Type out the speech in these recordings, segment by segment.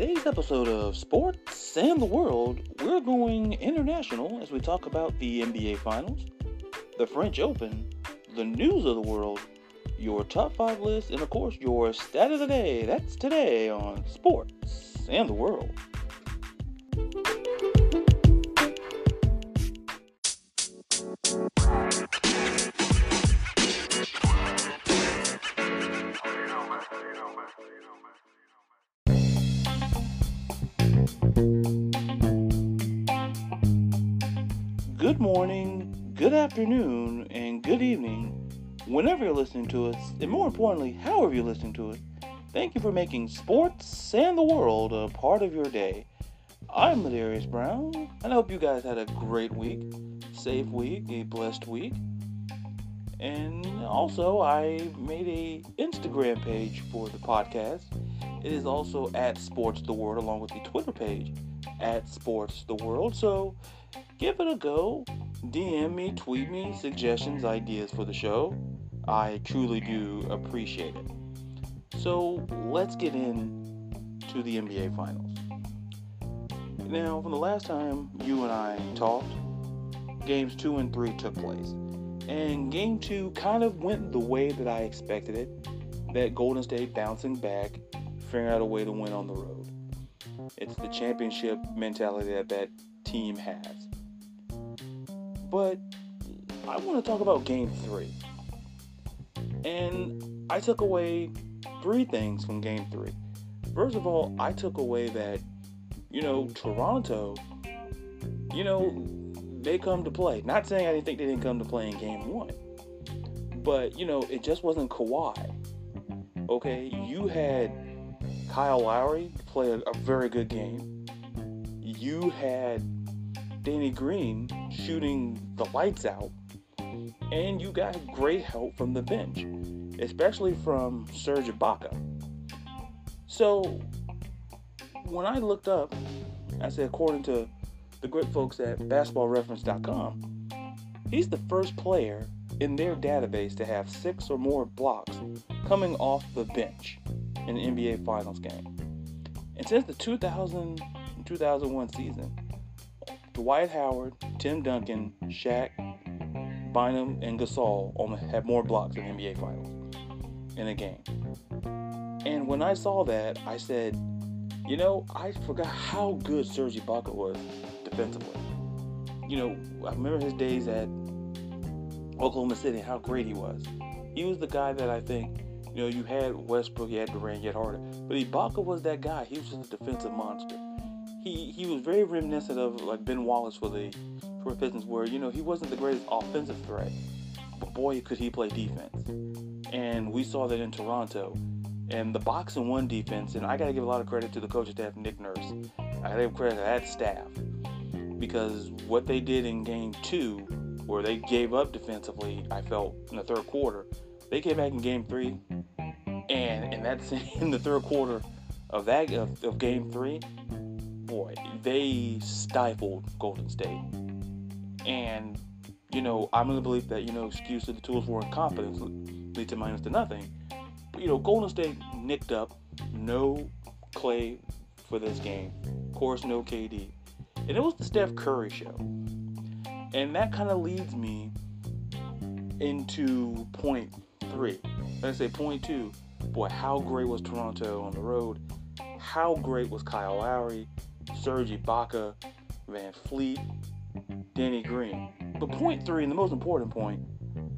today's episode of Sports and the World, we're going international as we talk about the NBA Finals, the French Open, the news of the world, your top five list, and of course, your stat of the day. That's today on Sports and the World. Afternoon, and good evening, whenever you're listening to us, and more importantly, however you're listening to it. Thank you for making sports and the world a part of your day. I'm Ladarius Brown, and I hope you guys had a great week, safe week, a blessed week. And also, I made a Instagram page for the podcast. It is also at Sports the World, along with the Twitter page at Sports the World. So give it a go. DM me, tweet me suggestions, ideas for the show. I truly do appreciate it. So let's get into the NBA Finals. Now, from the last time you and I talked, games two and three took place. And game two kind of went the way that I expected it. That Golden State bouncing back, figuring out a way to win on the road. It's the championship mentality that that team has. But I want to talk about game three. And I took away three things from game three. First of all, I took away that, you know, Toronto, you know, they come to play. Not saying I didn't think they didn't come to play in game one. But, you know, it just wasn't Kawhi. Okay? You had Kyle Lowry play a, a very good game. You had Danny Green shooting the lights out. And you got great help from the bench, especially from Serge Ibaka. So when I looked up, I said, according to the great folks at basketballreference.com, he's the first player in their database to have six or more blocks coming off the bench in an NBA Finals game. And since the 2000 2001 season, Dwight Howard, Tim Duncan, Shaq, Bynum, and Gasol have more blocks in NBA Finals in a game. And when I saw that, I said, you know, I forgot how good Serge Ibaka was defensively. You know, I remember his days at Oklahoma City, how great he was. He was the guy that I think, you know, you had Westbrook, you had Durant, you had Harden, but Ibaka was that guy. He was just a defensive monster. He he was very reminiscent of like Ben Wallace for the for Pistons, where you know he wasn't the greatest offensive threat, but boy could he play defense. And we saw that in Toronto. And the box and one defense, and I got to give a lot of credit to the coaching staff, Nick Nurse. I got to give credit to that staff because what they did in game two, where they gave up defensively, I felt in the third quarter, they came back in game three, and and that's in the third quarter of that of, of game three. Boy, they stifled Golden State, and you know I'm gonna believe that you know excuse to the tools for incompetence lead to minus to nothing. But you know Golden State nicked up, no Clay for this game, of course no KD, and it was the Steph Curry show, and that kind of leads me into point three. Let's say point two. Boy, how great was Toronto on the road? How great was Kyle Lowry, Serge Ibaka, VanVleet, Danny Green? But point three, and the most important point,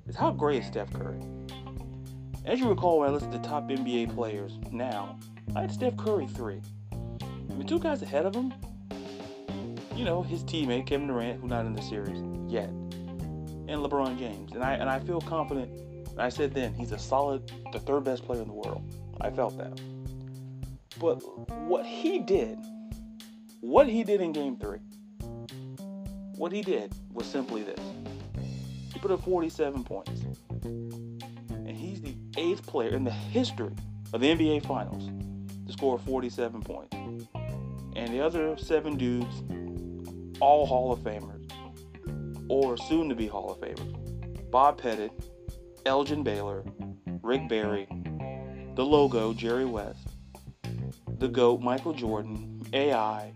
is how great is Steph Curry? As you recall, when I listed the top NBA players now, I had Steph Curry three. I mean, two guys ahead of him, you know, his teammate Kevin Durant, who's not in the series yet, and LeBron James. And I and I feel confident. I said then he's a solid, the third best player in the world. I felt that. But what he did, what he did in Game Three, what he did was simply this: he put up 47 points, and he's the eighth player in the history of the NBA Finals to score 47 points. And the other seven dudes all Hall of Famers, or soon to be Hall of Famers. Bob Pettit, Elgin Baylor, Rick Barry, the logo, Jerry West, the GOAT, Michael Jordan, AI,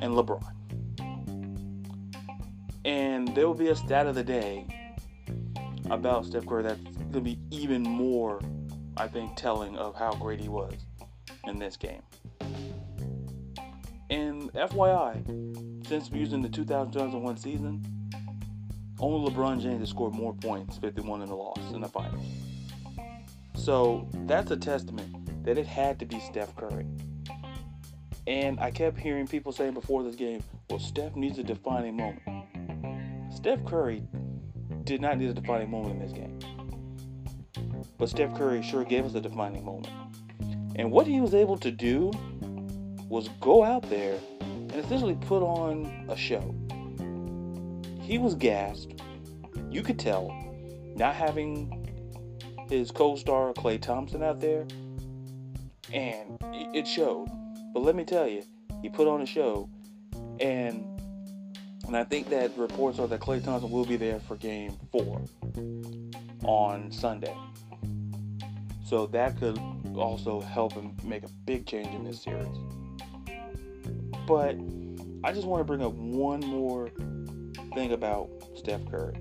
and LeBron. And there will be a stat of the day about Steph Curry that's going to be even more, I think, telling of how great he was in this game. And FYI, since we're using the 2001 season, only LeBron James has scored more points, 51 in the loss in the finals. So that's a testament that it had to be Steph Curry. And I kept hearing people saying before this game, well, Steph needs a defining moment. Steph Curry did not need a defining moment in this game. But Steph Curry sure gave us a defining moment. And what he was able to do was go out there and essentially put on a show. He was gassed. You could tell. Not having his co-star Klay Thompson out there, and it showed. But let me tell you, he put on a show, and and I think that reports are that Klay Thompson will be there for Game Four on Sunday. So that could also help him make a big change in this series. But I just want to bring up one more thing about Steph Curry.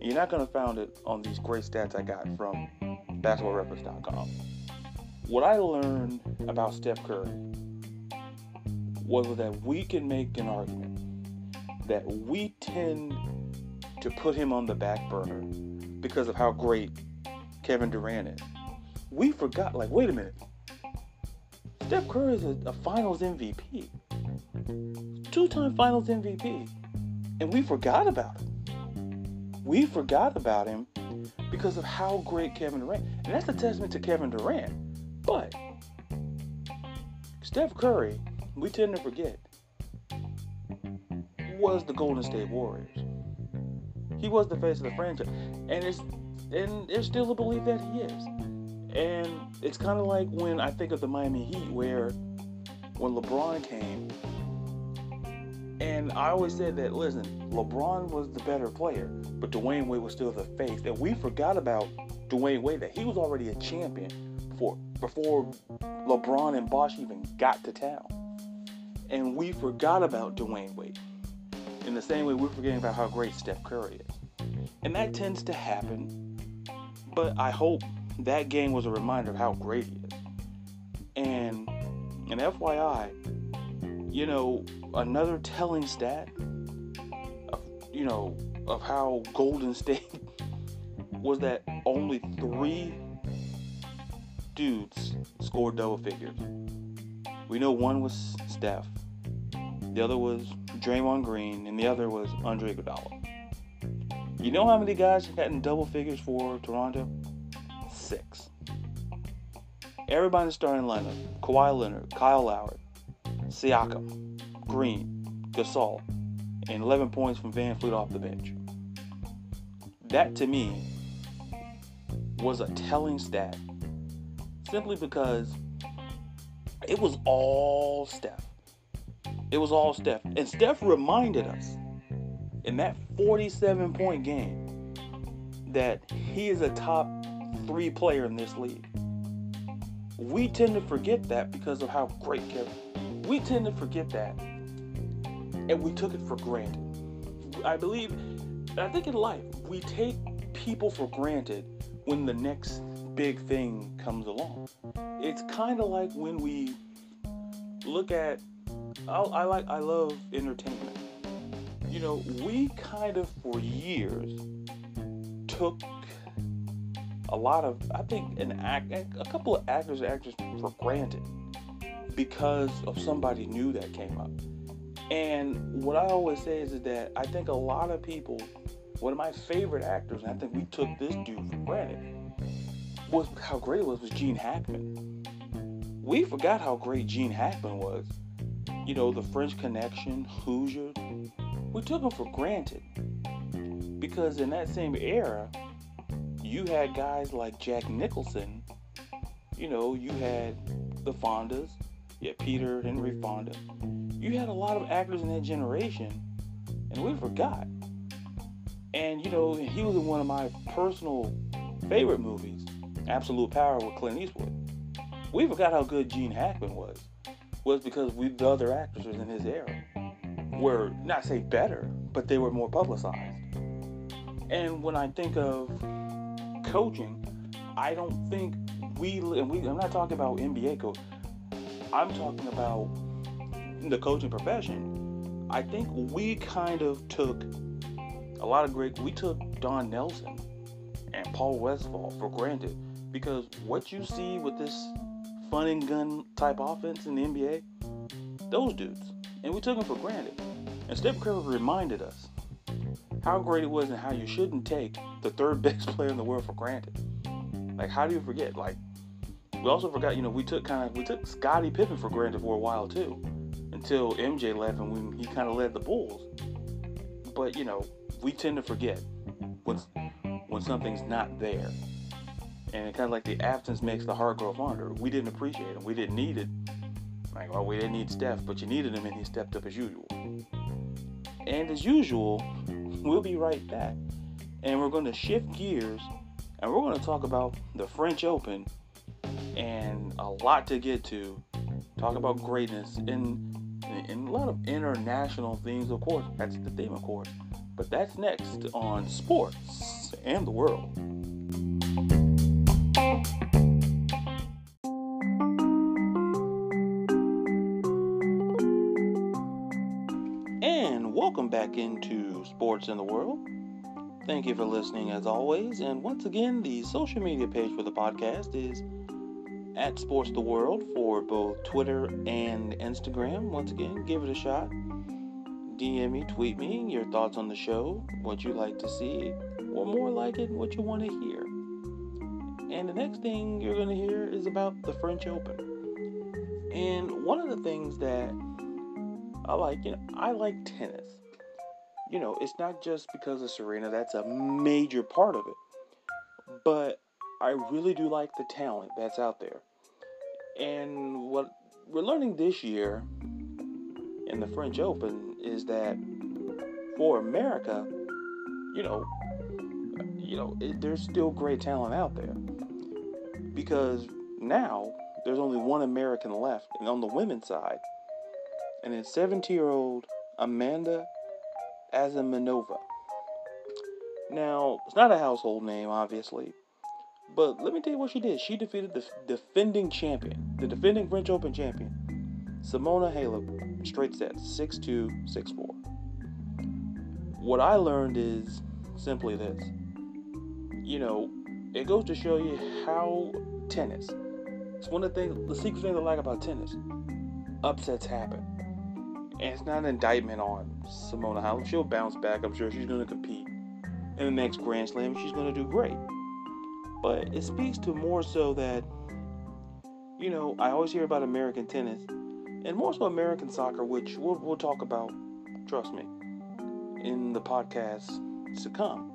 You're not going to find it on these great stats I got from basketballreference.com. What I learned about Steph Curry was that we can make an argument that we tend to put him on the back burner because of how great Kevin Durant is. We forgot, like, wait a minute. Steph Curry is a, a finals MVP, two time finals MVP, and we forgot about him. We forgot about him because of how great Kevin Durant. And that's a testament to Kevin Durant. But Steph Curry, we tend to forget, was the Golden State Warriors. He was the face of the franchise. And it's and there's still a belief that he is. And it's kind of like when I think of the Miami Heat where when LeBron came and I always said that, listen, LeBron was the better player, but Dwyane Wade was still the face. And we forgot about Dwyane Wade, that he was already a champion before, before LeBron and Bosh even got to town. And we forgot about Dwyane Wade. In the same way, we're forgetting about how great Steph Curry is. And that tends to happen. But I hope that game was a reminder of how great he is. And an FYI, you know, another telling stat of, you know, of how Golden State was that only three dudes scored double figures. We know one was Steph, the other was Draymond Green, and the other was Andre Iguodala. You know how many guys got in double figures for Toronto? Six. Everybody in the starting lineup: Kawhi Leonard, Kyle Lowry, Siakam, Green, Gasol, and 11 points from VanVleet off the bench. That to me was a telling stat simply because it was all Steph. It was all Steph. And Steph reminded us in that 47 point game that he is a top three player in this league. We tend to forget that because of how great Kevin. We tend to forget that and we took it for granted. I believe, I think in life, we take people for granted when the next big thing comes along. It's kind of like when we look at, I, I like, I love entertainment. You know, we kind of for years took a lot of, I think, an act, a couple of actors and actresses for granted because of somebody new that came up. And what I always say is, is that I think a lot of people, one of my favorite actors, and I think we took this dude for granted, was how great it was, was Gene Hackman. We forgot how great Gene Hackman was. You know, the French Connection, Hoosier. We took him for granted. Because in that same era, you had guys like Jack Nicholson. You know, you had the Fondas, you had Peter Henry Fonda you had a lot of actors in that generation, and we forgot. And you know, he was in one of my personal favorite movies, Absolute Power with Clint Eastwood. we forgot how good Gene Hackman was. Was because we the other actors in his era were not say better, but they were more publicized. And when I think of coaching, I don't think we and we. I'm not talking about NBA coach. I'm talking about the coaching profession. I think we kind of took a lot of great. We took Don Nelson and Paul Westphal for granted because what you see with this fun and gun type offense in the NBA, those dudes, and we took them for granted. And Steph Curry reminded us how great it was and how you shouldn't take the third best player in the world for granted. Like, how do you forget? Like, we also forgot, you know, we took kind of we took Scottie Pippen for granted for a while too, until MJ left and when he kind of led the Bulls. But you know, we tend to forget when when something's not there, and kind of like the absence makes the heart grow fonder. We didn't appreciate him. We didn't need it. Like, well, we didn't need Steph, but you needed him, and he stepped up as usual. And as usual, we'll be right back. And we're going to shift gears and we're going to talk about the French Open and a lot to get to. Talk about greatness and, in a lot of international themes, of course. That's the theme, of course. But that's next on sports and the world. Welcome back into Sports in the World. Thank you for listening as always. And once again, the social media page for the podcast is at Sports the World for both Twitter and Instagram. Once again, give it a shot. DM me, tweet me your thoughts on the show, what you like to see, or more like it, what you want to hear. And the next thing you're going to hear is about the French Open. And one of the things that I like, you know, I like tennis. You know, it's not just because of Serena, that's a major part of it. But I really do like the talent that's out there. And what we're learning this year in the French Open is that for America, you know, you know, it, there's still great talent out there. Because now there's only one American left, and on the women's side, and it's 17-year-old Amanda Anisimova. Now, it's not a household name, obviously, but let me tell you what she did. She defeated the defending champion, the defending French Open champion, Simona Halep, straight sets, 6-2, 6-4. What I learned is simply this. You know, it goes to show you how tennis. It's one of the things, the secret things I like about tennis. Upsets happen. And it's not an indictment on Simona Halep. She'll bounce back. I'm sure she's going to compete in the next Grand Slam. She's going to do great. But it speaks to more so that, you know, I always hear about American tennis and more so American soccer, which we'll, we'll talk about, trust me, in the podcast to come.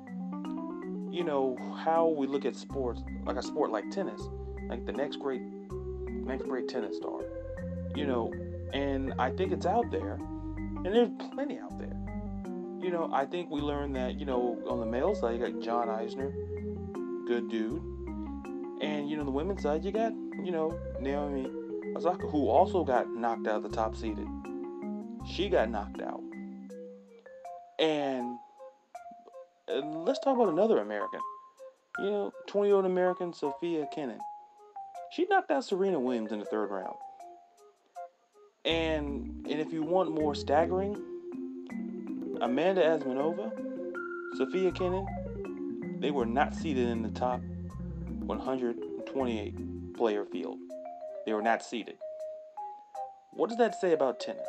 You know, how we look at sports, like a sport like tennis, like the next great, next great tennis star. You know, and I think it's out there, and there's plenty out there. You know, I think we learned that, you know, on the male side, you got John Isner, good dude. And, you know, the women's side, you got, you know, Naomi Osaka, who also got knocked out of the top seeded. She got knocked out. And let's talk about another American. You know, 20 year old American Sofia Kenin. She knocked out Serena Williams in the third round. And and if you want more staggering, Amanda Anisimova, Sofia Kenin, they were not seated in the top 128 player field. They were not seated. What does that say about tennis?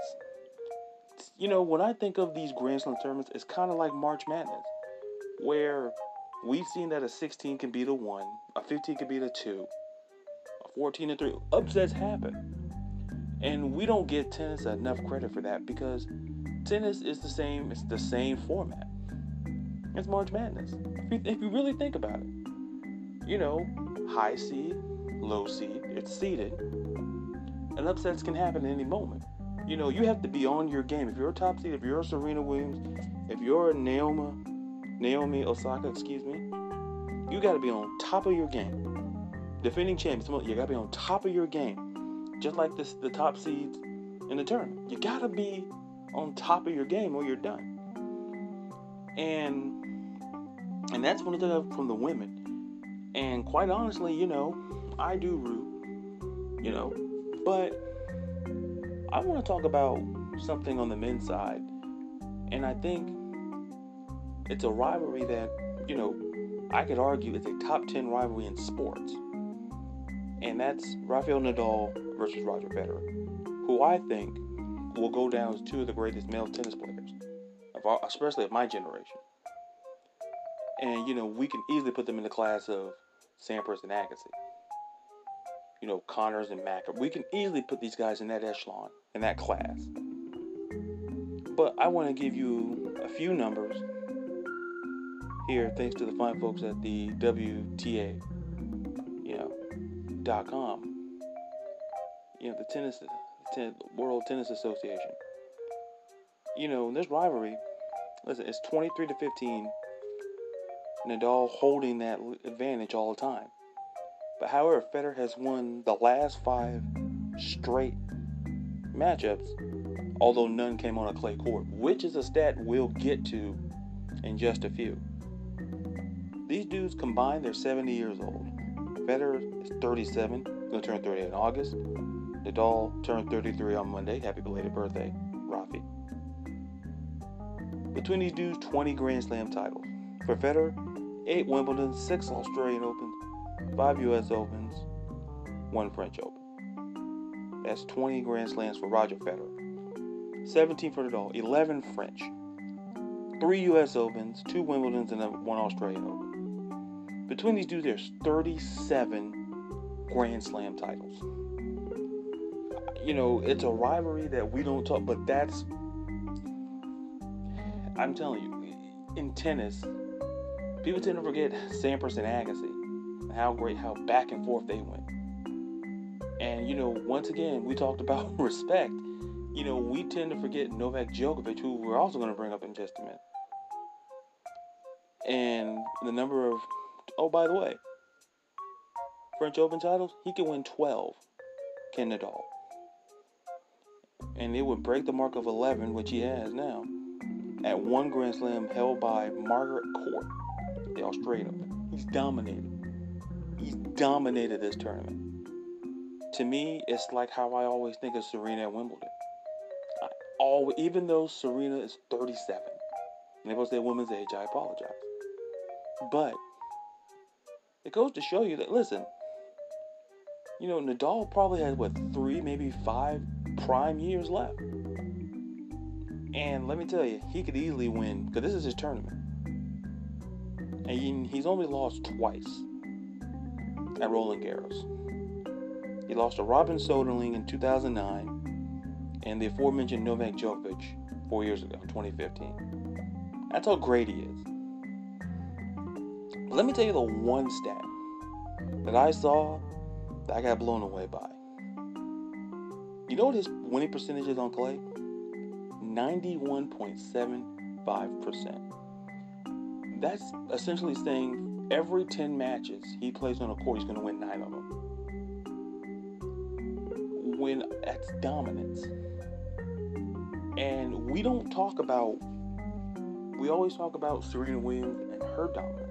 You know, when I think of these Grand Slam tournaments, it's kind of like March Madness, where we've seen that a 16 can beat a 1, a 15 can beat a 2, a 14 and 3. Upsets happen. And we don't give tennis enough credit for that because tennis is the same, it's the same format. It's March Madness. If you, if you really think about it, you know, high seed, low seed, it's seeded, and upsets can happen at any moment. You know, you have to be on your game. If you're a top seed, if you're a Serena Williams, if you're a Naomi, Naomi Osaka, excuse me, you got to be on top of your game. defending champions, you gotta be on top of your game, just like this the top seeds in the tournament. You gotta be on top of your game or you're done. And and that's one of the from the women. And quite honestly, you know, I do root, you know, but I want to talk about something on the men's side. And I think it's a rivalry that, you know, I could argue is a top 10 rivalry in sports. And that's Rafael Nadal versus Roger Federer, who I think will go down as two of the greatest male tennis players, especially of my generation. And, you know, we can easily put them in the class of Sampras and Agassi. You know, Connors and Macker. We can easily put these guys in that echelon, in that class. But I want to give you a few numbers here, thanks to the fine folks at the WTA, com. You know, the tennis, ten, World Tennis Association. You know, this rivalry, listen, it's 23 to 15 Nadal holding that advantage all the time. But however, Federer has won the last five straight matchups, although none came on a clay court, which is a stat we'll get to in just a few. These dudes combined, they're 70 years old. Federer is 37, going to turn 30 in August. Nadal turned 33 on Monday. Happy belated birthday, Rafi. Between these dudes, 20 Grand Slam titles. For Federer, 8 Wimbledon, 6 Australian Opens, 5 US Opens, 1 French Open. That's 20 Grand Slams for Roger Federer. 17 for Nadal, 11 French, 3 US Opens, 2 Wimbledons, and 1 Australian Open. Between these dudes, there's 37 Grand Slam titles. You know, it's a rivalry that we don't talk, but that's, I'm telling you, in tennis, People tend to forget Sampras and Agassi, how great, how back and forth they went. And you know, once again, we talked about respect. You know, we tend to forget Novak Djokovic, who we're also going to bring up in just a minute. And the number of, oh, by the way, French Open titles, he can win 12, Ken Nadal. And it would break the mark of 11, which he has now, at one Grand Slam held by Margaret Court the Australian He's dominated. He's dominated this tournament. To me, it's like how I always think of Serena at Wimbledon. I always, even though Serena is 37, and if I say women's age, I apologize. But it goes to show you that listen, you know, Nadal probably has what three, maybe five prime years left. And let me tell you, he could easily win because this is his tournament. And he's only lost twice at Roland Garros. He lost to Robin Soderling in 2009 and the aforementioned Novak Djokovic four years ago in 2015. That's how great he is. Let me tell you the one stat that I saw that I got blown away by. You know what his winning percentage is on clay? 91.75% that's essentially saying every 10 matches he plays on a court, he's going to win nine of them. When that's dominance. And we don't talk about, we always talk about Serena Williams and her dominance.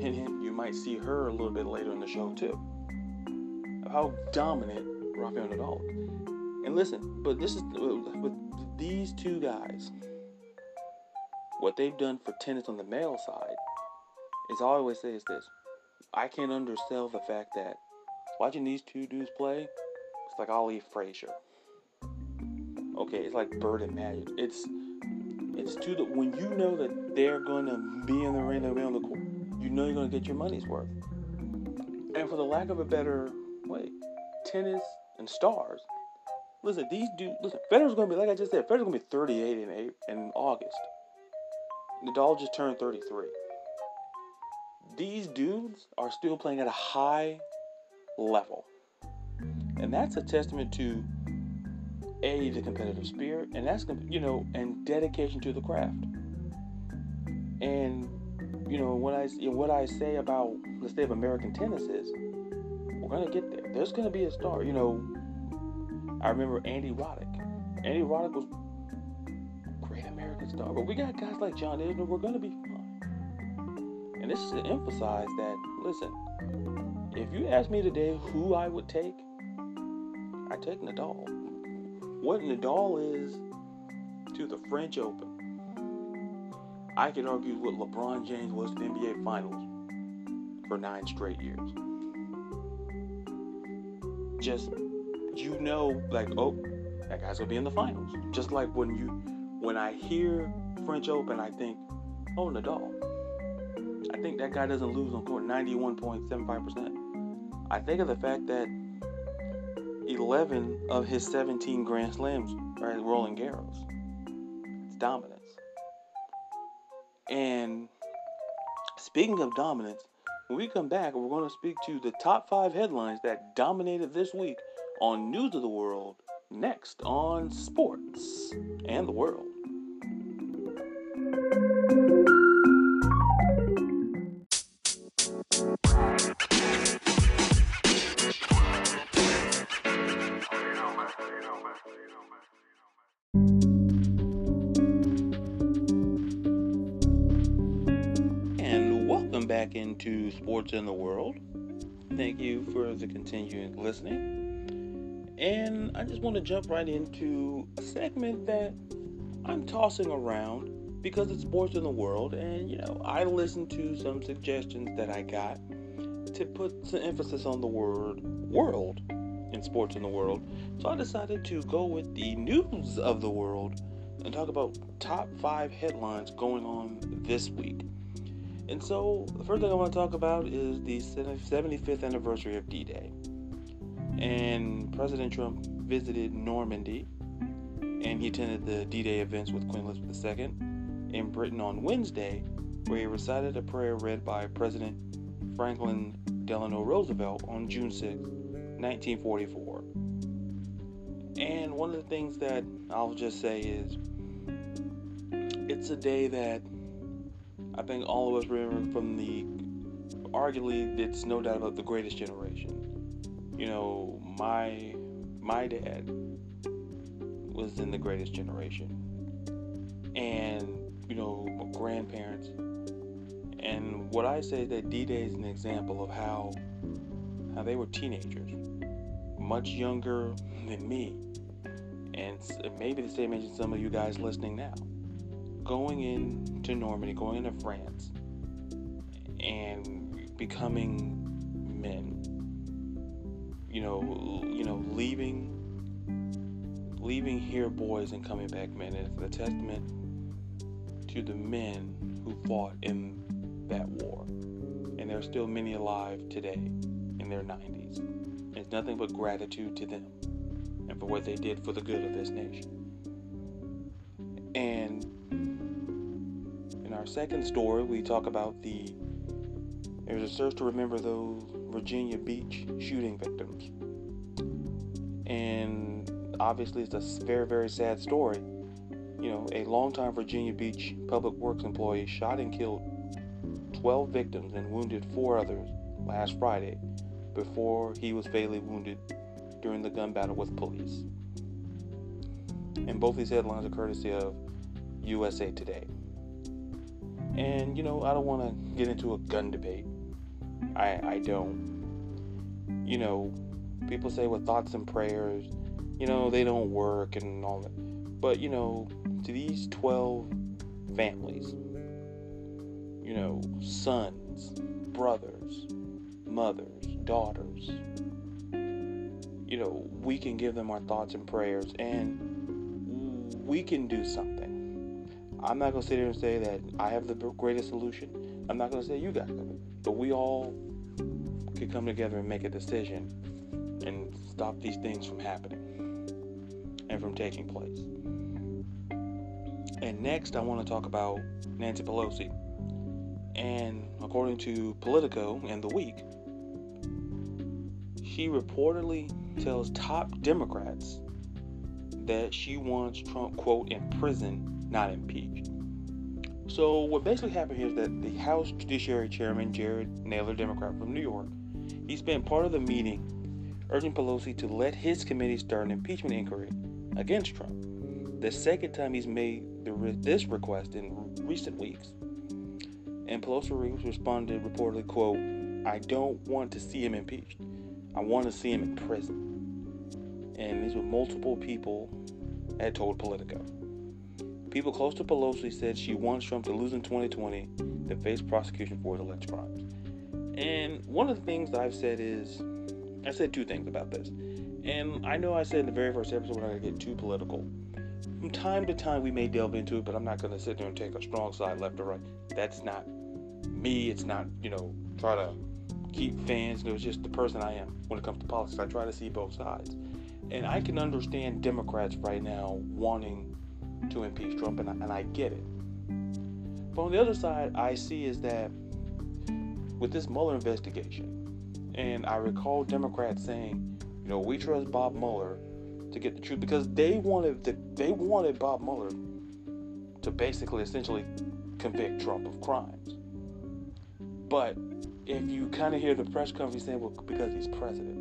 And you might see her a little bit later in the show too. How dominant Rafael Nadal. And listen, but this is with these two guys what they've done for tennis on the male side is I always say is this. I can't undersell the fact that watching these two dudes play, it's like Ali Frazier. Okay, it's like Bird and Magic. It's it's two that when you know that they're gonna be in the ring, they'll be on the court, you know you're gonna get your money's worth. And for the lack of a better way, tennis and stars. Listen, these dudes. Listen, Federer's gonna be like I just said. Federer's gonna be 38 in in August. Nadal just turned 33. These dudes are still playing at a high level. And that's a testament to a the competitive spirit and that's you know and dedication to the craft. And you know what I what I say about the state of American tennis is We're gonna get there. There's gonna be a star. You know, I remember Andy Roddick. Andy Roddick was great American star, but we got guys like John Isner. We're gonna be fine. And this is to emphasize that. Listen, if you ask me today who I would take, I take Nadal. What Nadal is to the French Open, I could argue what LeBron James was the NBA Finals for nine straight years. Just you know, like, oh, that guy's gonna be in the finals. Just like when you when I hear French Open, I think, oh Nadal. I think that guy doesn't lose on court 91.75%. I think of the fact that 11 of his 17 Grand Slams are at Roland Garros. It's dominance. And speaking of dominance, when we come back, we're going to speak to the top five headlines that dominated this week on News of the World next on Sports and the World. In the World. Thank you for the continuing listening. And I just want to jump right into a segment that I'm tossing around because it's sports in the world. And, you know, I listened to some suggestions that I got to put some emphasis on the word world in sports in the world. So I decided to go with the news of the world and talk about top five headlines going on this week. And so, the first thing I want to talk about is the 75th anniversary of D Day. And President Trump visited Normandy and he attended the D Day events with Queen Elizabeth II in Britain on Wednesday, where he recited a prayer read by President Franklin Delano Roosevelt on June 6, 1944. And one of the things that I'll just say is it's a day that I think all of us remember from the arguably it's no doubt about the greatest generation. You know, my my dad was in the greatest generation. And, you know, grandparents. And what I say is that D Day is an example of how how they were teenagers, much younger than me. And maybe the same age as some of you guys listening now going into Normandy, going into France, and becoming men. You know, you know, leaving, leaving here boys and coming back men. It's a testament to the men who fought in that war, and there are still many alive today in their 90s. It's nothing but gratitude to them and for what they did for the good of this nation. Our second story, we talk about the there's a search to remember those Virginia Beach shooting victims. And obviously, it's a very, very sad story. You know, a longtime Virginia Beach public works employee shot and killed 12 victims and wounded four others last Friday before he was fatally wounded during the gun battle with police. And both these headlines are courtesy of USA Today. And, you know, I don't want to get into a gun debate. I, I don't. You know, people say with thoughts and prayers, you know, they don't work and all that. But, you know, to these 12 families, you know, sons, brothers, mothers, daughters, you know, we can give them our thoughts and prayers and we can do something. I'm not gonna sit here and say that I have the greatest solution. I'm not gonna say you have it, but we all could come together and make a decision and stop these things from happening and from taking place. And next, I want to talk about Nancy Pelosi. And according to Politico and The Week, she reportedly tells top Democrats that she wants Trump, quote, in prison not impeached. So what basically happened here is that the House Judiciary Chairman Jared Nadler, Democrat from New York, he spent part of the meeting urging Pelosi to let his committee start an impeachment inquiry against Trump. The second time he's made re- this request in recent weeks. And Pelosi responded reportedly, quote, I don't want to see him impeached. I want to see him in prison. And these were multiple people had told Politico. People close to Pelosi said she wants Trump to lose in 2020 to face prosecution for his alleged crimes. And one of the things that I've said is, I said two things about this. And I know I said in the very first episode we're not to get too political. From time to time we may delve into it, but I'm not to sit there and take a strong side left or right. That's not me. It's not, you know, try to keep fans. You it's just the person I am when it comes to politics. I try to see both sides. And I can understand Democrats right now wanting to impeach Trump, and I, and I get it. But on the other side, I see is that with this Mueller investigation, and I recall Democrats saying, you know, we trust Bob Mueller to get the truth because they wanted the, they wanted Bob Mueller to basically essentially convict Trump of crimes. But if you kind of hear the press conference saying, well, because he's president.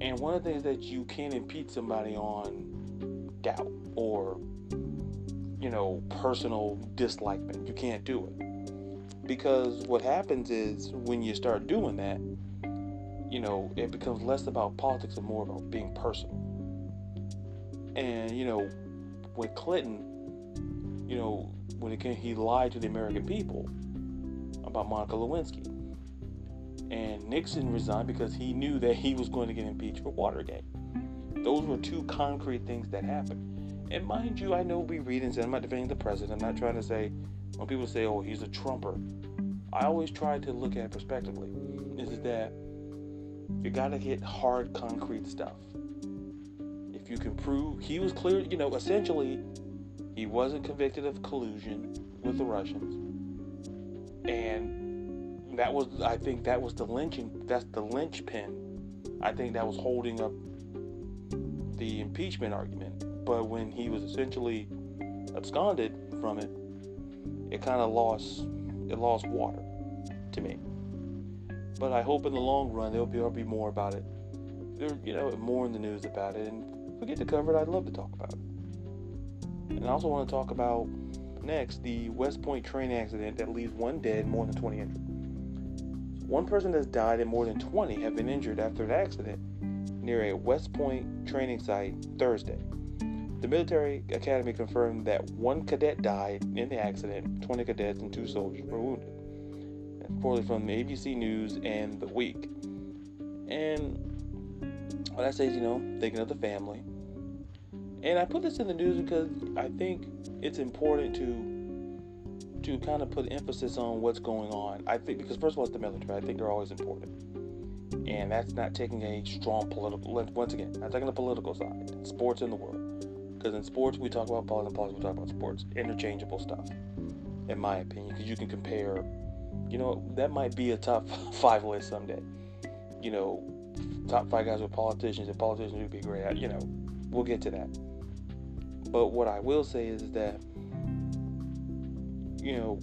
And one of the things that you can't impeach somebody on doubt or, you know, personal dislikement. You can't do it. Because what happens is when you start doing that, you know, it becomes less about politics and more about being personal. And, you know, with Clinton, you know, when it came, he lied to the American people about Monica Lewinsky. And Nixon resigned because he knew that he was going to get impeached for Watergate. Those were two concrete things that happened. And mind you, I know we read and say, I'm not defending the president. I'm not trying to say, when people say, oh, he's a Trumper, I always try to look at it prospectively. Is that you got to hit hard, concrete stuff. If you can prove he was clear, you know, essentially, he wasn't convicted of collusion with the Russians. And that was, I think, that was the lynching, that's the linchpin. I think that was holding up the impeachment argument. But when he was essentially absconded from it, it kind of lost, it lost water to me. But I hope in the long run there'll be, there'll be more about it. There, you know, more in the news about it. And if we get to cover it, I'd love to talk about it. And I also want to talk about next the West Point train accident that leaves one dead, and more than 20 injured. One person has died and more than 20 have been injured after an accident near a West Point training site Thursday. The military academy confirmed that one cadet died in the accident, 20 cadets and two soldiers were wounded reportedly from the ABC News and The Week. And what I say is, you know, thinking of the family. And I put this in the news because I think it's important to to kind of put emphasis on what's going on. I think because first of all, it's the military. I think they're always important, and that's not taking a strong political. Once again, not taking the political side. Sports in the world, because in sports we talk about politics, and politics we talk about sports. Interchangeable stuff, in my opinion, because you can compare you know, that might be a top five list someday. You know, top five guys with politicians, and politicians would be great. You know, we'll get to that. But what I will say is that, you know,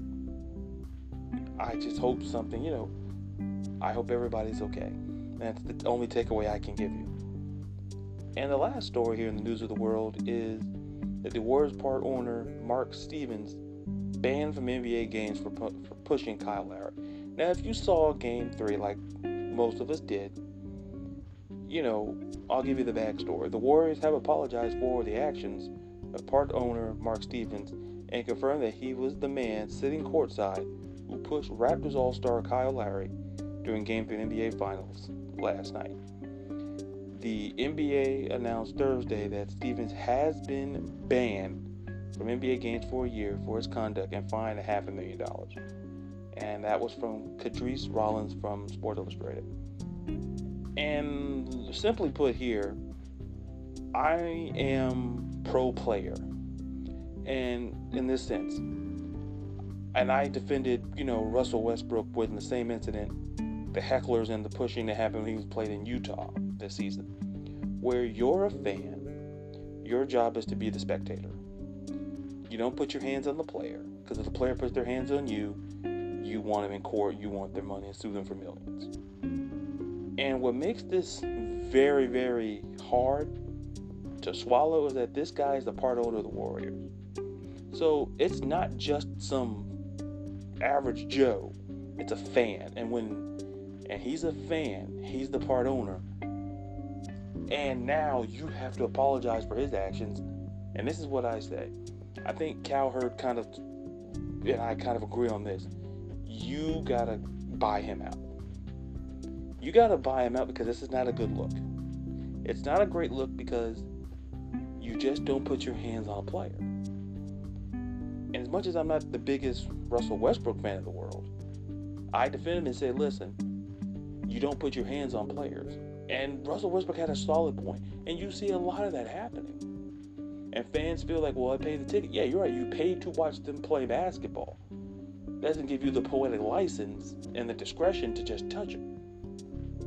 I just hope something, you know, I hope everybody's okay. That's the only takeaway I can give you. And the last story here in the news of the world is that the Warriors part owner Mark Stevens banned from NBA games for, pu- for pushing Kyle Lowry. Now, if you saw Game Three, like most of us did, you know, I'll give you the backstory. The Warriors have apologized for the actions of part owner Mark Stevens and confirmed that he was the man sitting courtside who pushed Raptors All Star Kyle Lowry during Game 3 NBA Finals last night. The NBA announced Thursday that Stevens has been banned from NBA games for a year for his conduct and fined a half a million dollars. And that was from Catrice Rollins from Sports Illustrated. And simply put here, I am pro player. And in this sense, and I defended, you know, Russell Westbrook with the same incident, the hecklers and the pushing that happened when he was played in Utah this season, where you're a fan, your job is to be the spectator. You don't put your hands on the player because if the player puts their hands on you, you want them in court, you want their money and sue them for millions. And what makes this very, very hard to swallow is that this guy is the part owner of the Warriors. So it's not just some average Joe. It's a fan. And when and he's a fan, he's the part owner. And now you have to apologize for his actions. And this is what I say. I think Cowherd kind of and I kind of agree on this. You gotta buy him out. You gotta buy him out because this is not a good look. It's not a great look because you just don't put your hands on a player. And as much as I'm not the biggest Russell Westbrook fan in the world, I defend him and say, listen, you don't put your hands on players. And Russell Westbrook had a solid point, and you see a lot of that happening. And fans feel like, well, I paid the ticket. Yeah, you're right. You paid to watch them play basketball. doesn't give you the poetic license and the discretion to just touch them.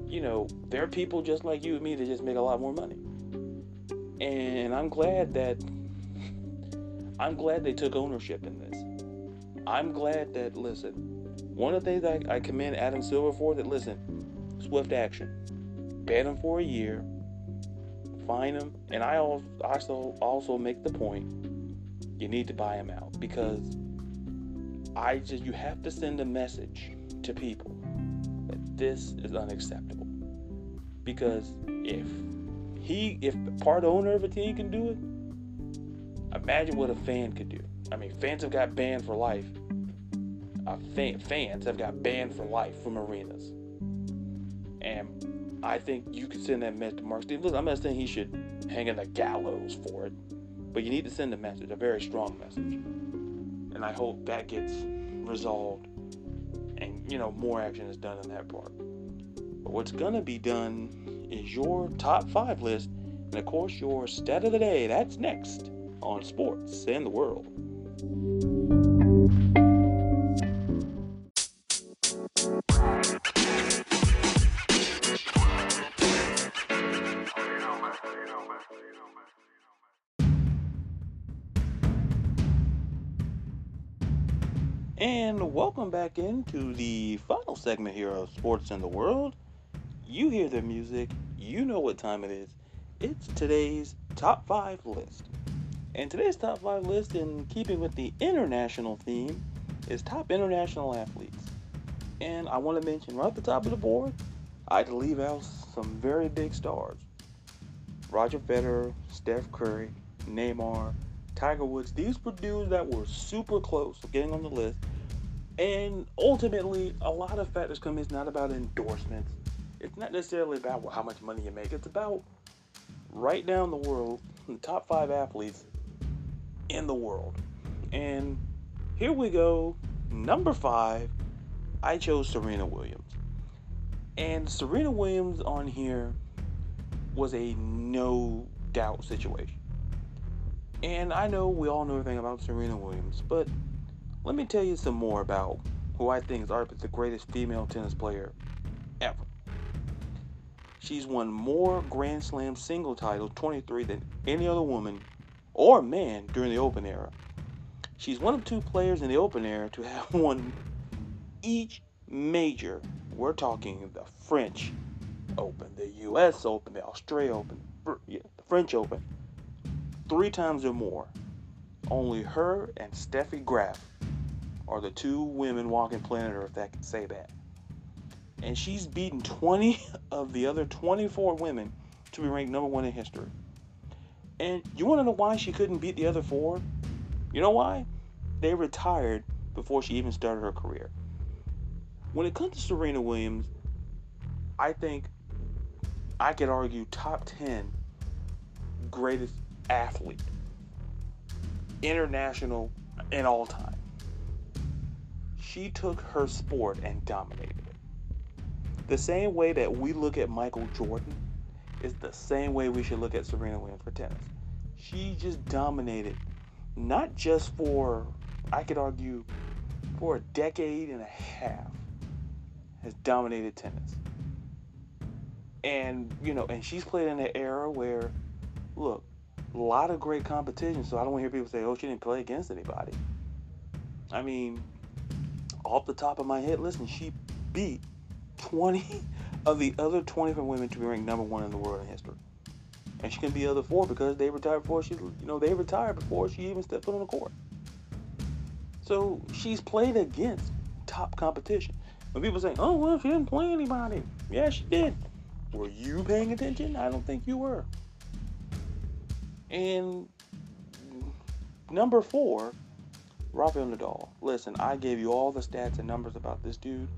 You know, there are people just like you and me that just make a lot more money. And I'm glad that I'm glad they took ownership in this. I'm glad that listen, one of the things I, I commend Adam Silver for that listen, swift action. Ban him for a year, fine him, and I also also make the point you need to buy him out because I just you have to send a message to people that this is unacceptable. Because if he if part owner of a team can do it, imagine what a fan could do. I mean, fans have got banned for life. Uh, fan, fans have got banned for life from arenas. And I think you could send that message to Mark Stevens. I'm not saying he should hang in the gallows for it, but you need to send a message, a very strong message. And I hope that gets resolved and, you know, more action is done in that part. But what's going to be done is your top five list, and of course, your stat of the day. That's next on Sports and the World. And welcome back into the final segment here of Sports in the World. You hear the music, you know what time it is. It's today's top five list. And today's top five list, in keeping with the international theme, is top international athletes. And I want to mention right at the top of the board, I had to leave out some very big stars Roger Federer, Steph Curry, Neymar, Tiger Woods. These were dudes that were super close to getting on the list. And ultimately, a lot of factors come. In. It's not about endorsements. It's not necessarily about how much money you make. It's about right down the world, the top five athletes in the world. And here we go. Number five, I chose Serena Williams. And Serena Williams on here was a no doubt situation. And I know we all know everything about Serena Williams, but let me tell you some more about who I think is arguably the greatest female tennis player ever. She's won more Grand Slam single titles, 23, than any other woman or man during the Open era. She's one of two players in the Open era to have won each major. We're talking the French Open, the U.S. Open, the Australia Open, the French Open, three times or more. Only her and Steffi Graf are the two women walking planet Earth that can say that. And she's beaten 20 of the other 24 women to be ranked number one in history. And you want to know why she couldn't beat the other four? You know why? They retired before she even started her career. When it comes to Serena Williams, I think I could argue top 10 greatest athlete, international, and all time. She took her sport and dominated it. The same way that we look at Michael Jordan is the same way we should look at Serena Williams for tennis. She just dominated, not just for, I could argue, for a decade and a half, has dominated tennis. And, you know, and she's played in an era where, look, a lot of great competition, so I don't want to hear people say, oh, she didn't play against anybody. I mean, off the top of my head, listen, she beat 20 of the other 24 women to be ranked number one in the world in history. And she can be other four because they retired before she, you know, they retired before she even stepped foot on the court. So she's played against top competition. When people say, "Oh well, she didn't play anybody," yeah, she did. Were you paying attention? I don't think you were. And number four, Rafael Nadal. Listen, I gave you all the stats and numbers about this dude,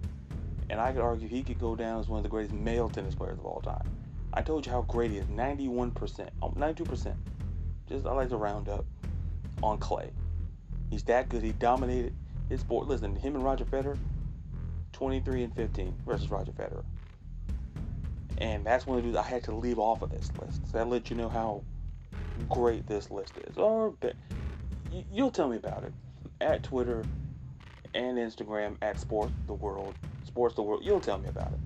and I could argue he could go down as one of the greatest male tennis players of all time. I told you how great he is 91%, 92%. Just I like to round up on clay. He's that good. He dominated his sport. Listen, him and Roger Federer, 23 and 15 versus Roger Federer. And that's one of the dudes I had to leave off of this list. So that let you know how great this list is. Or you'll tell me about it at Twitter and Instagram at Sports the World. Sports the World. You'll tell me about it.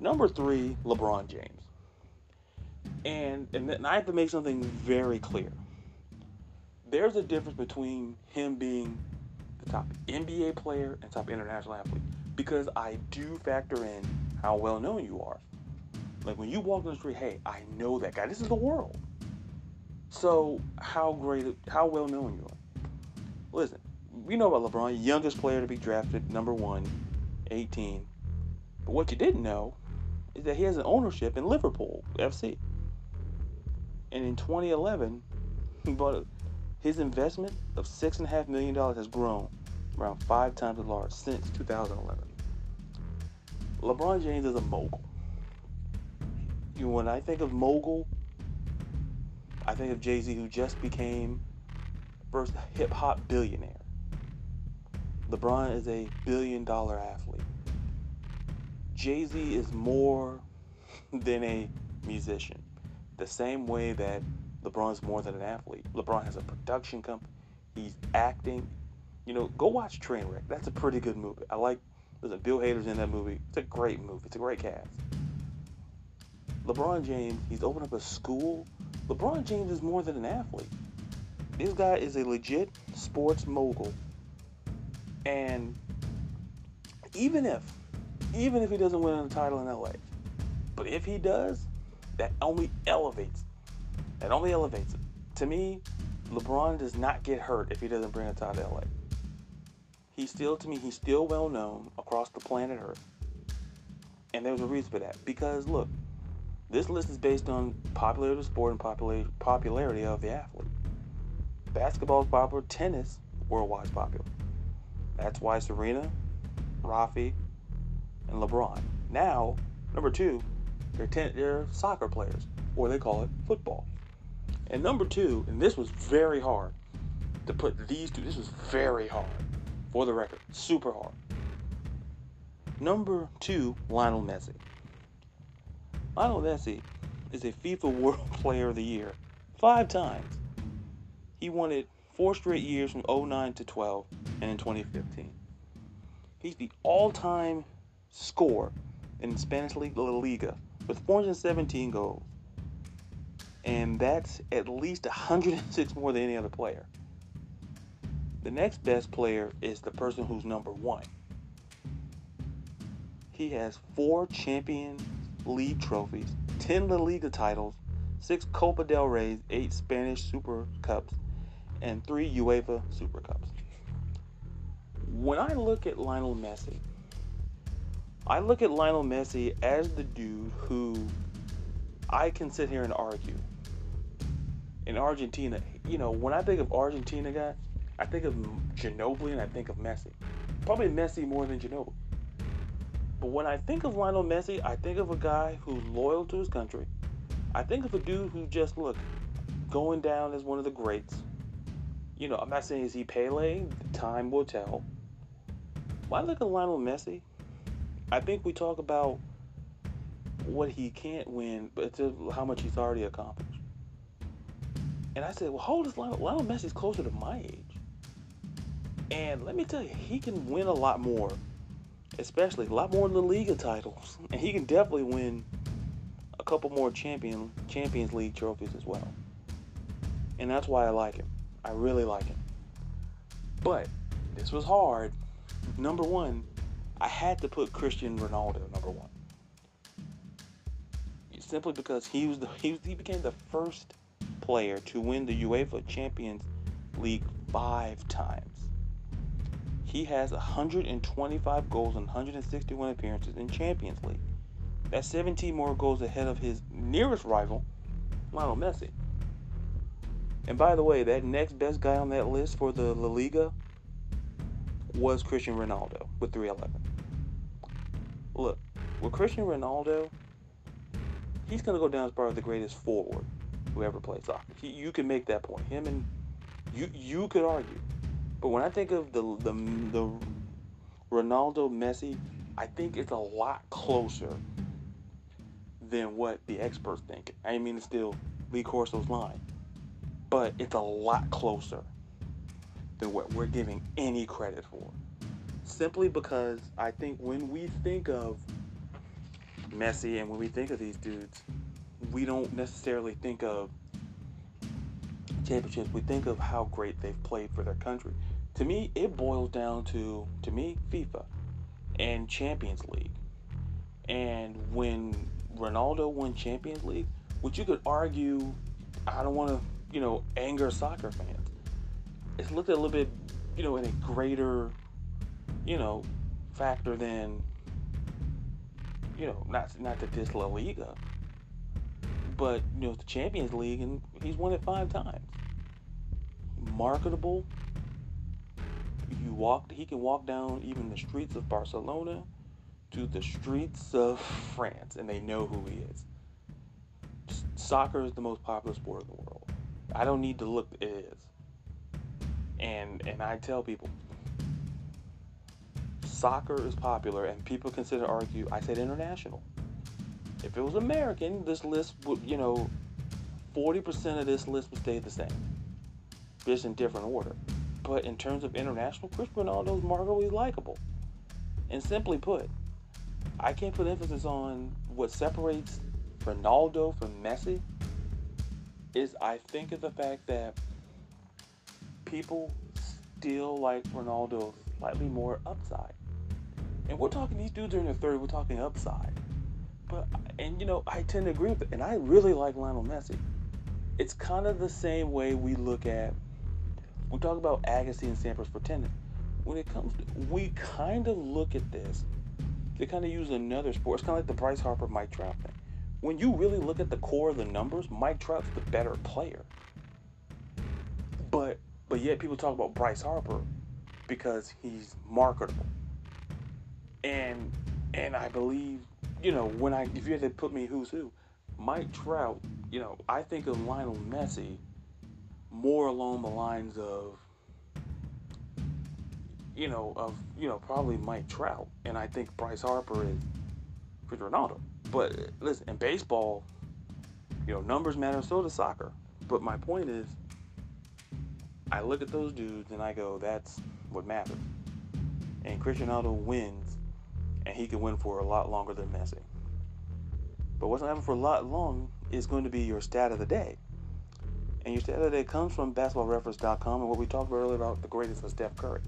Number three, LeBron James. And, and I have to make something very clear. There's a difference between him being the top NBA player and top international athlete because I do factor in how well known you are. Like when you walk in the street, hey, I know that guy. This is the world. So how great, how well known you are. Listen, we know about LeBron, youngest player to be drafted, number one, 18. But what you didn't know is that he has an ownership in Liverpool FC. And in 2011, he bought a, his investment of six and a half million dollars has grown around five times as large since 2011. LeBron James is a mogul. You know, when I think of mogul, I think of Jay Z, who just became first hip hop billionaire. LeBron is a billion dollar athlete. Jay Z is more than a musician. The same way that LeBron is more than an athlete. LeBron has a production company. He's acting. You know, go watch Trainwreck. That's a pretty good movie. I like. Listen, Bill Hader's in that movie. It's a great movie. It's a great cast. LeBron James, he's opened up a school. LeBron James is more than an athlete. This guy is a legit sports mogul. And even if even if he doesn't win a title in LA. But if he does, that only elevates. That only elevates it. To me, LeBron does not get hurt if he doesn't bring a title to LA. He's still, to me, he's still well known across the planet Earth. And there's a reason for that. Because, look, this list is based on popularity of the sport and popular, popularity of the athlete. Basketball is popular, tennis worldwide is popular. That's why Serena, Rafi, and LeBron. Now, number two, they're, ten, they're soccer players, or they call it football. And number two, and this was very hard to put these two, this was very hard for the record, super hard. Number two, Lionel Messi. Lionel Messi is a FIFA World Player of the Year five times. He won it four straight years from 09 to 12 and in 2015. He's the all time scorer in Spanish League La Liga with 417 goals. And that's at least 106 more than any other player. The next best player is the person who's number one. He has four Champion League trophies, 10 La Liga titles, six Copa del Rey, eight Spanish Super Cups, and three UEFA Super Cups. When I look at Lionel Messi, I look at Lionel Messi as the dude who I can sit here and argue. In Argentina, you know, when I think of Argentina guy, I think of Ginobili and I think of Messi. Probably Messi more than Ginobili. But when I think of Lionel Messi, I think of a guy who's loyal to his country. I think of a dude who just look going down as one of the greats. You know, I'm not saying is he Pele, time will tell. When I look at Lionel Messi, I think we talk about what he can't win, but how much he's already accomplished. And I said, well, hold this Lionel, Lionel Messi's closer to my age. And let me tell you, he can win a lot more, especially a lot more La Liga titles, and he can definitely win a couple more champion Champions League trophies as well. And that's why I like him. I really like him. But this was hard. Number one, I had to put Cristiano Ronaldo number one. simply because he was the he, he became the first player to win the UEFA Champions League five times. He has 125 goals and 161 appearances in Champions League. That's 17 more goals ahead of his nearest rival, Lionel Messi. And by the way, that next best guy on that list for the La Liga was Cristiano Ronaldo with 311. Look, with Cristiano Ronaldo, he's going to go down as part of the greatest forward who ever played soccer. He, you can make that point. Him and you you could argue. But when I think of the the the Ronaldo Messi, I think it's a lot closer than what the experts think. I mean, it's still Lee Corso's line, but it's a lot closer than what we're giving any credit for. Simply because I think when we think of Messi and when we think of these dudes, we don't necessarily think of championships. We think of how great they've played for their country. To me, it boils down to to me FIFA and Champions League. And when Ronaldo won Champions League, which you could argue, I don't want to, you know, anger soccer fans. It's looked at a little bit, you know, in a greater, you know, factor than, you know, not not that this La Liga, but you know, the Champions League, and he's won it five times. Marketable. You walk. He can walk down even the streets of Barcelona to the streets of France, and they know who he is. Soccer is the most popular sport in the world. I don't need to look. It is. And and I tell people, soccer is popular, and people consider argue. I said international. If it was American, this list would, you know, 40% of this list would stay the same, just in different order. But in terms of international, Chris Ronaldo is likable. And simply put, I can't put emphasis on what separates Ronaldo from Messi is I think of the fact that people still like Ronaldo slightly more upside. And we're talking these dudes are in their third, we're talking upside. But and you know, I tend to agree with it. And I really like Lionel Messi. It's kind of the same way we look at we talk about Agassi and Sampras tennis. When it comes to we kind of look at this they kind of use another sport. It's kind of like the Bryce Harper Mike Trout thing. When you really look at the core of the numbers, Mike Trout's the better player. But but yet people talk about Bryce Harper because he's marketable. And and I believe, you know, when I if you had to put me who's who, Mike Trout, you know, I think of Lionel Messi more along the lines of you know, of you know probably Mike Trout, and I think Bryce Harper is Chris Ronaldo. But listen, in baseball, you know, numbers matter, so does soccer. But my point is, I look at those dudes and I go, that's what matters. And Cristiano Ronaldo wins, and he can win for a lot longer than Messi. But what's not for a lot long is going to be your stat of the day. And your stat of the day comes from basketballreference.com and what we talked about earlier about the greatest of Steph Curry.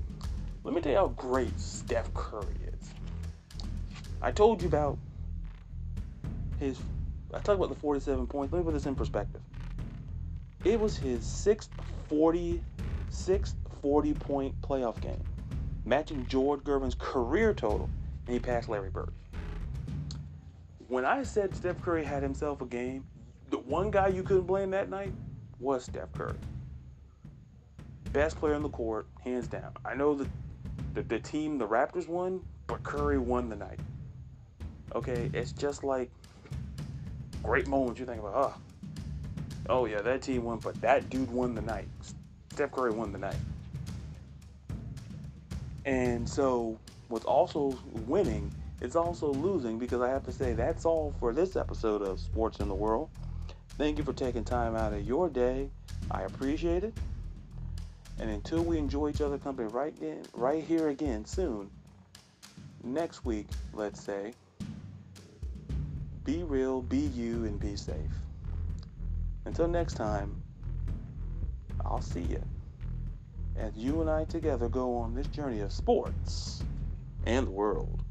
Let me tell you how great Steph Curry is. I told you about his. I talked about the 47 points. Let me put this in perspective. It was his sixth 40, sixth 40 point playoff game, matching George Gervin's career total, and he passed Larry Bird. When I said Steph Curry had himself a game, the one guy you couldn't blame that night was Steph Curry. Best player on the court, hands down. I know that the, the team the Raptors won, but Curry won the night. Okay, it's just like great moments you think about, oh, oh yeah, that team won, but that dude won the night. Steph Curry won the night. And so, what's also winning, is also losing because I have to say that's all for this episode of Sports in the World. Thank you for taking time out of your day. I appreciate it. And until we enjoy each other company right in, right here again soon, next week, let's say, be real, be you, and be safe. Until next time, I'll see you as you and I together go on this journey of sports and the world.